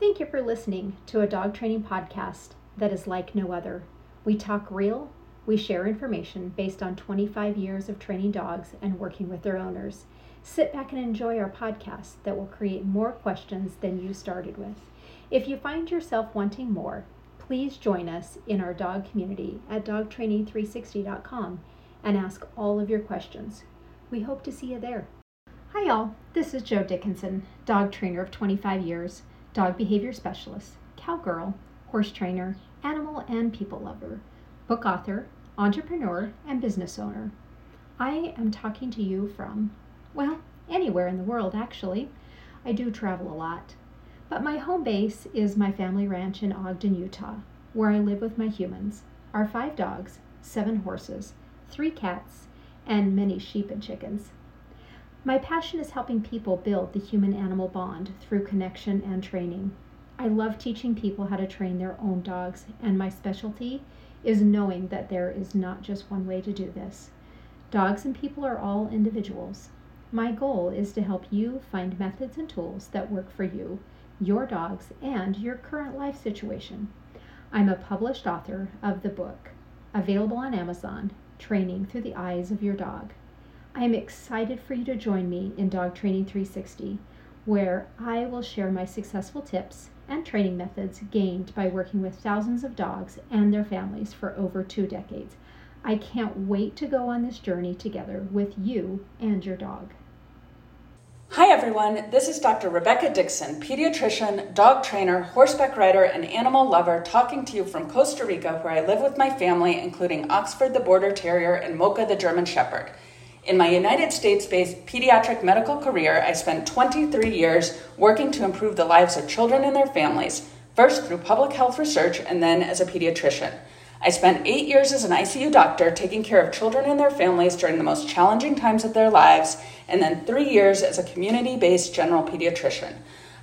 Thank you for listening to a dog training podcast that is like no other. We talk real, we share information based on 25 years of training dogs and working with their owners. Sit back and enjoy our podcast that will create more questions than you started with. If you find yourself wanting more, please join us in our dog community at dogtraining360.com and ask all of your questions. We hope to see you there. Hi, y'all. This is Joe Dickinson, dog trainer of 25 years, dog behavior specialist, cowgirl, horse trainer, animal and people lover, book author, entrepreneur, and business owner. I am talking to you from, well, anywhere in the world, actually. I do travel a lot. But my home base is my family ranch in Ogden, Utah, where I live with my humans, our five dogs, seven horses, three cats, and many sheep and chickens. My passion is helping people build the human animal bond through connection and training. I love teaching people how to train their own dogs, and my specialty is knowing that there is not just one way to do this. Dogs and people are all individuals. My goal is to help you find methods and tools that work for you your dogs, and your current life situation. I'm a published author of the book, available on Amazon, Training Through the Eyes of Your Dog. I am excited for you to join me in Dog Training 360, where I will share my successful tips and training methods gained by working with thousands of dogs and their families for over two decades. I can't wait to go on this journey together with you and your dog. Hi everyone, this is Dr. Rebecca Dixon, pediatrician, dog trainer, horseback rider, and animal lover, talking to you from Costa Rica, where I live with my family, including Oxford the Border Terrier and Mocha the German Shepherd. In my United States based pediatric medical career, I spent 23 years working to improve the lives of children and their families, first through public health research and then as a pediatrician. I spent eight years as an ICU doctor taking care of children and their families during the most challenging times of their lives, and then three years as a community based general pediatrician.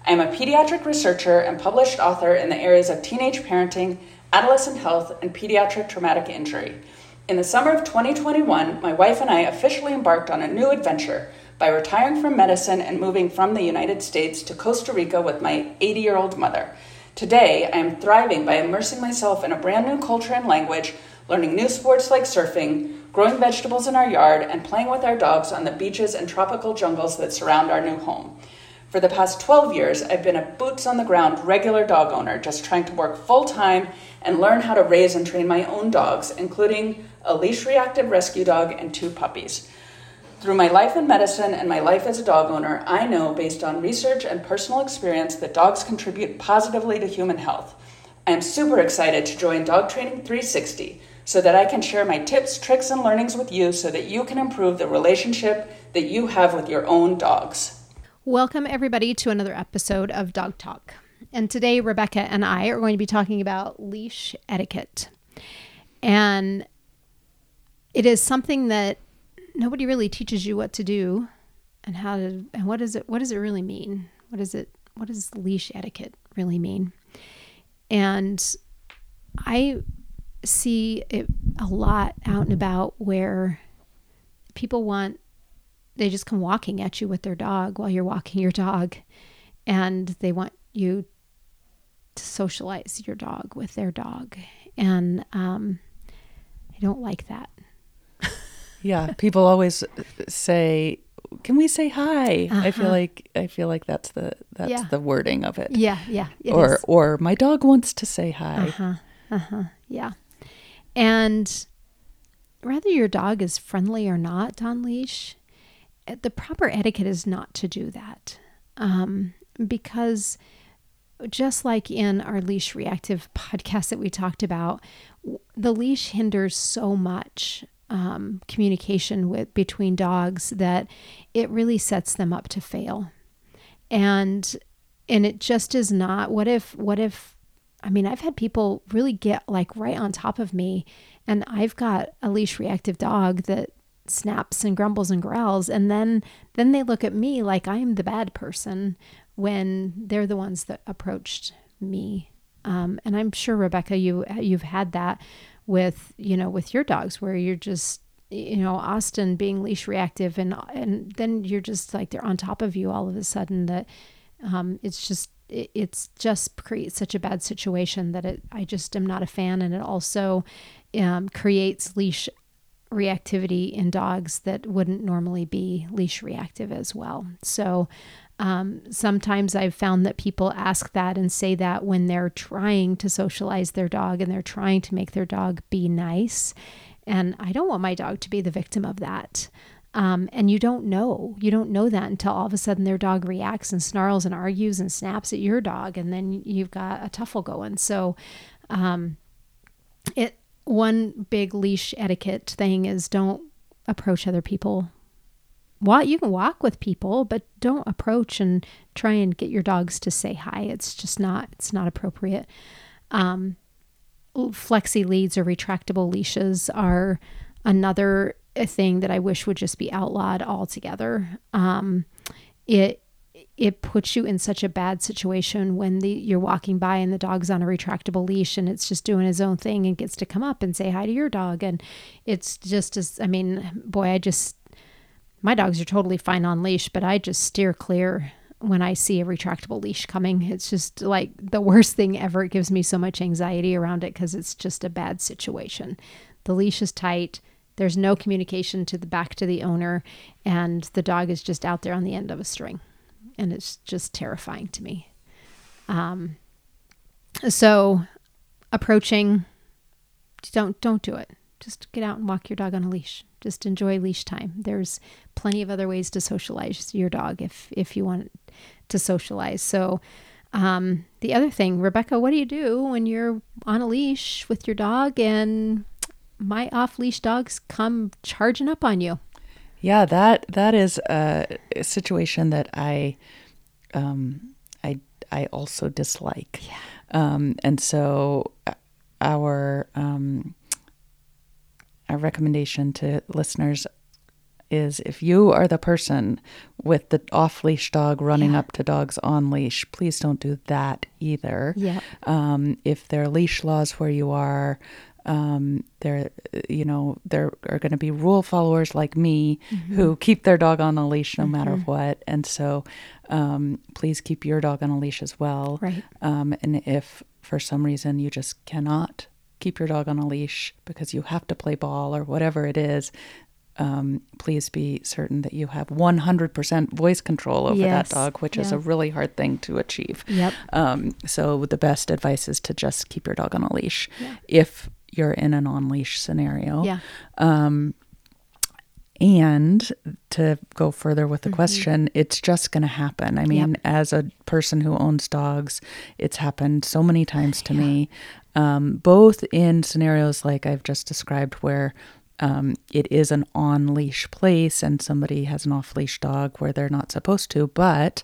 I am a pediatric researcher and published author in the areas of teenage parenting, adolescent health, and pediatric traumatic injury. In the summer of 2021, my wife and I officially embarked on a new adventure by retiring from medicine and moving from the United States to Costa Rica with my 80 year old mother. Today, I am thriving by immersing myself in a brand new culture and language, learning new sports like surfing, growing vegetables in our yard, and playing with our dogs on the beaches and tropical jungles that surround our new home. For the past 12 years, I've been a boots on the ground regular dog owner, just trying to work full time and learn how to raise and train my own dogs, including a leash reactive rescue dog and two puppies. Through my life in medicine and my life as a dog owner, I know based on research and personal experience that dogs contribute positively to human health. I am super excited to join Dog Training 360 so that I can share my tips, tricks, and learnings with you so that you can improve the relationship that you have with your own dogs. Welcome, everybody, to another episode of Dog Talk. And today, Rebecca and I are going to be talking about leash etiquette. And it is something that nobody really teaches you what to do and how to and what does it what does it really mean? What does it what does leash etiquette really mean? And i see it a lot out and about where people want they just come walking at you with their dog while you're walking your dog. And they want you to socialize your dog with their dog. And um, i don't like that yeah, people always say, "Can we say hi?" Uh-huh. I feel uh-huh. like I feel like that's the that's yeah. the wording of it. Yeah, yeah. or is. or my dog wants to say hi. Uh-huh. Uh-huh. Yeah. And whether your dog is friendly or not on leash, eh, the proper etiquette is not to do that. Um, because just like in our leash reactive podcast that we talked about, the leash hinders so much um, communication with between dogs that it really sets them up to fail. And and it just is not what if what if i mean i've had people really get like right on top of me and i've got a leash reactive dog that snaps and grumbles and growls and then then they look at me like i am the bad person when they're the ones that approached me. Um, and i'm sure rebecca you you've had that with you know with your dogs where you're just you know Austin being leash reactive and and then you're just like they're on top of you all of a sudden that um, it's just it, it's just creates such a bad situation that it, I just am not a fan. And it also um, creates leash reactivity in dogs that wouldn't normally be leash reactive as well. So um, sometimes I've found that people ask that and say that when they're trying to socialize their dog and they're trying to make their dog be nice. And I don't want my dog to be the victim of that. Um, and you don't know. You don't know that until all of a sudden their dog reacts and snarls and argues and snaps at your dog, and then you've got a tuffle going. So, um, it one big leash etiquette thing is don't approach other people. What you can walk with people, but don't approach and try and get your dogs to say hi. It's just not. It's not appropriate. Um, flexi leads or retractable leashes are another thing that I wish would just be outlawed altogether. Um, it it puts you in such a bad situation when the you're walking by and the dog's on a retractable leash and it's just doing his own thing and gets to come up and say hi to your dog and it's just as I mean, boy, I just my dogs are totally fine on leash, but I just steer clear when I see a retractable leash coming. It's just like the worst thing ever. It gives me so much anxiety around it because it's just a bad situation. The leash is tight there's no communication to the back to the owner, and the dog is just out there on the end of a string, and it's just terrifying to me. Um, so approaching, don't don't do it. Just get out and walk your dog on a leash. Just enjoy leash time. There's plenty of other ways to socialize your dog if if you want to socialize. So. Um, the other thing, Rebecca, what do you do when you're on a leash with your dog and my off leash dogs come charging up on you. Yeah, that that is a, situation that I um, I I also dislike. Yeah. Um, and so uh, our um, our recommendation to listeners is if you are the person with the off leash dog running yeah. up to dogs on leash, please don't do that either. Yeah. Um, if there are leash laws where you are, um, there, you know, there are going to be rule followers like me mm-hmm. who keep their dog on a leash no mm-hmm. matter what, and so um, please keep your dog on a leash as well. Right. Um, and if for some reason you just cannot keep your dog on a leash because you have to play ball or whatever it is, um, please be certain that you have 100% voice control over yes. that dog, which is a really hard thing to achieve. Yep. Um, so the best advice is to just keep your dog on a leash. Yeah. If you're in an on leash scenario. Yeah. Um, and to go further with the mm-hmm. question, it's just going to happen. I mean, yep. as a person who owns dogs, it's happened so many times to yeah. me, um, both in scenarios like I've just described where um, it is an on leash place and somebody has an off leash dog where they're not supposed to, but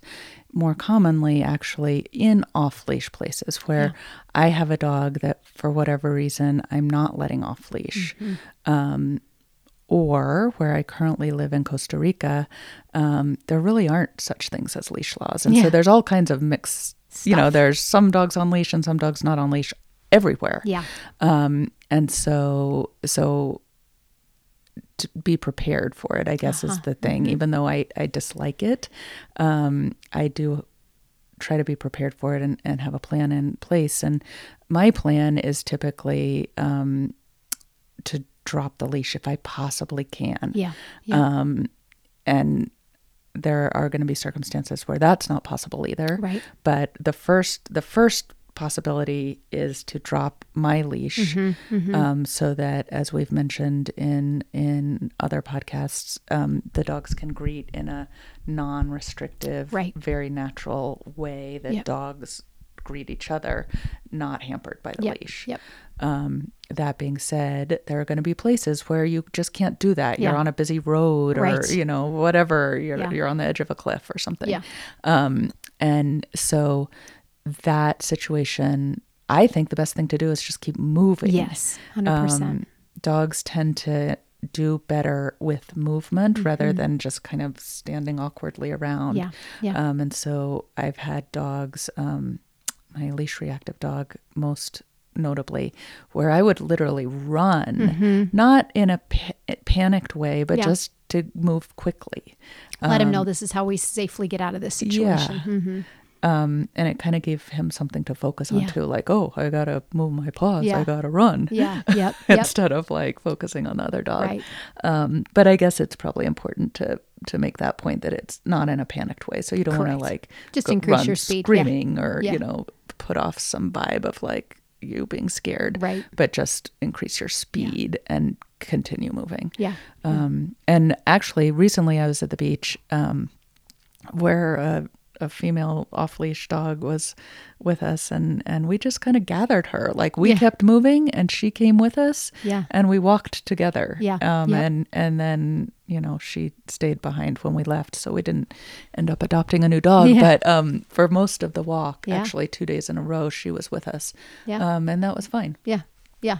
more commonly actually in off leash places where yeah. I have a dog that for whatever reason I'm not letting off leash. Mm-hmm. Um, or where I currently live in Costa Rica, um, there really aren't such things as leash laws. And yeah. so there's all kinds of mixed, Stuff. you know, there's some dogs on leash and some dogs not on leash everywhere. Yeah. Um, and so, so to be prepared for it, I guess uh-huh. is the thing. Mm-hmm. Even though I, I dislike it, um, I do try to be prepared for it and, and have a plan in place. And my plan is typically um, to drop the leash if I possibly can. Yeah. yeah. Um, and there are going to be circumstances where that's not possible either. Right. But the first, the first possibility is to drop my leash mm-hmm, mm-hmm. Um, so that as we've mentioned in in other podcasts um, the dogs can greet in a non-restrictive right. very natural way that yep. dogs greet each other not hampered by the yep. leash yep. Um, that being said there are going to be places where you just can't do that yeah. you're on a busy road or right. you know whatever you're, yeah. you're on the edge of a cliff or something yeah. Um, and so that situation, I think the best thing to do is just keep moving. Yes, 100%. Um, dogs tend to do better with movement mm-hmm. rather than just kind of standing awkwardly around. Yeah. yeah. Um, and so I've had dogs, um, my leash reactive dog, most notably, where I would literally run, mm-hmm. not in a pa- panicked way, but yeah. just to move quickly. Let um, him know this is how we safely get out of this situation. Yeah. Mm-hmm Um, and it kind of gave him something to focus on Yeah. too, like, oh, I gotta move my paws, Yeah. I gotta run, Yeah. Yep. Yep. instead of like focusing on the other dog. Right. Um, but I guess it's probably important to to make that point that it's not in a panicked way. So you don't want to like Just go- increase your speed. Yeah. screaming or Yeah. you know put off some vibe of like you being scared, Right. But just increase your speed and continue moving. Yeah. Um, and actually, recently I was at the beach um, where a, a female off leash dog was with us, and, and we just kind of gathered her. Like we Yeah. kept moving, and she came with us, Yeah. and we walked together. Yeah. Um, Yep. And and then you know she stayed behind when we left, so we didn't end up adopting a new dog. Yeah. But um, for most of the walk, Yeah. actually two days in a row, she was with us. Yeah. Um, and that was fine. Yeah, yeah,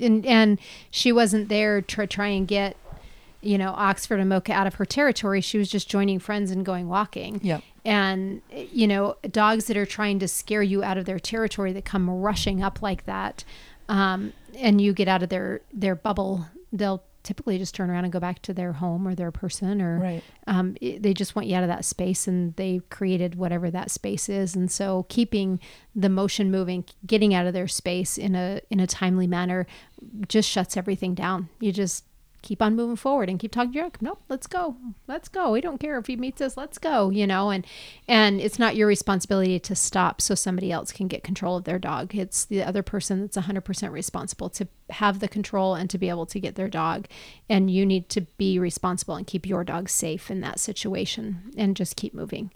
and and she wasn't there to try and get, you know, Oxford and Mocha out of her territory. She was just joining friends and going walking. Yep. And you know, dogs that are trying to scare you out of their territory that come rushing up like that, um, and you get out of their their bubble, they'll typically just turn around and go back to their home or their person or Right. um, it- they just want you out of that space and they created whatever that space is and so keeping the motion moving getting out of their space in a in a timely manner just shuts everything down you just keep on moving forward and keep talking to your dog nope let's go. Let's go. We don't care if he meets us. Let's go you know and and it's not your responsibility to stop so somebody else can get control of their dog. It's the other person that's 100% responsible to have the control and to be able to get their dog. And you need to be responsible and keep your dog safe in that situation and just keep moving.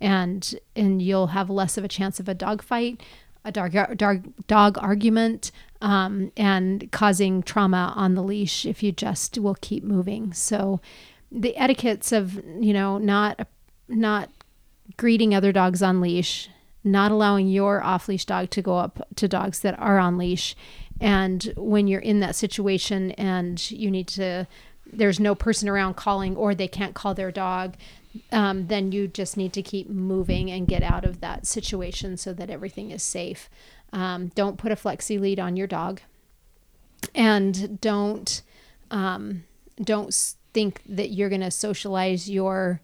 And and you'll have less of a chance of a dog fight a dog dog, dog argument um, and causing trauma on the leash if you just will keep moving so the etiquettes of you know not not greeting other dogs on leash, not allowing your off leash dog to go up to dogs that are on leash. And when you're in that situation and you need to, there's no person around calling or they can't call their dog, um, then you just need to keep moving and get out of that situation so that everything is safe. Um, don't put a flexi lead on your dog. And don't um, don't think that you're going to socialize your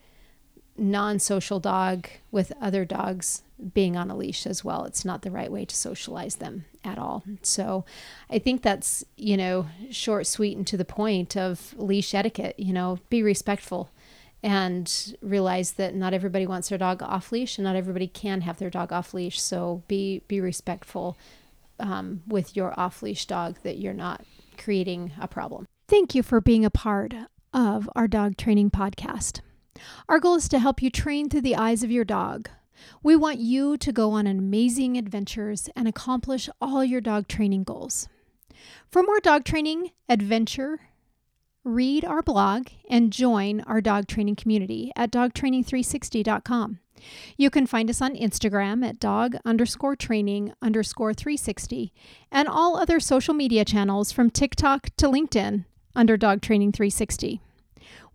non-social dog with other dogs being on a leash as well. It's not the right way to socialize them at all. So i think that's you know short sweet and to the point of leash etiquette you know be respectful and realize that not everybody wants their dog off leash and not everybody can have their dog off leash so be be respectful um, with your off leash dog that you're not creating a problem. Thank you for being a part of our dog training podcast. Our goal is to help you train through the eyes of your dog. We want you to go on amazing adventures and accomplish all your dog training goals. For more dog training adventure, read our blog and join our dog training community at dogtraining360.com. You can find us on Instagram at dog underscore training underscore 360 and all other social media channels from TikTok to LinkedIn under Dog Training 360.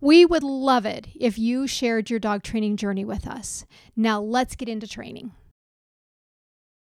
We would love it if you shared your dog training journey with us. Now let's get into training.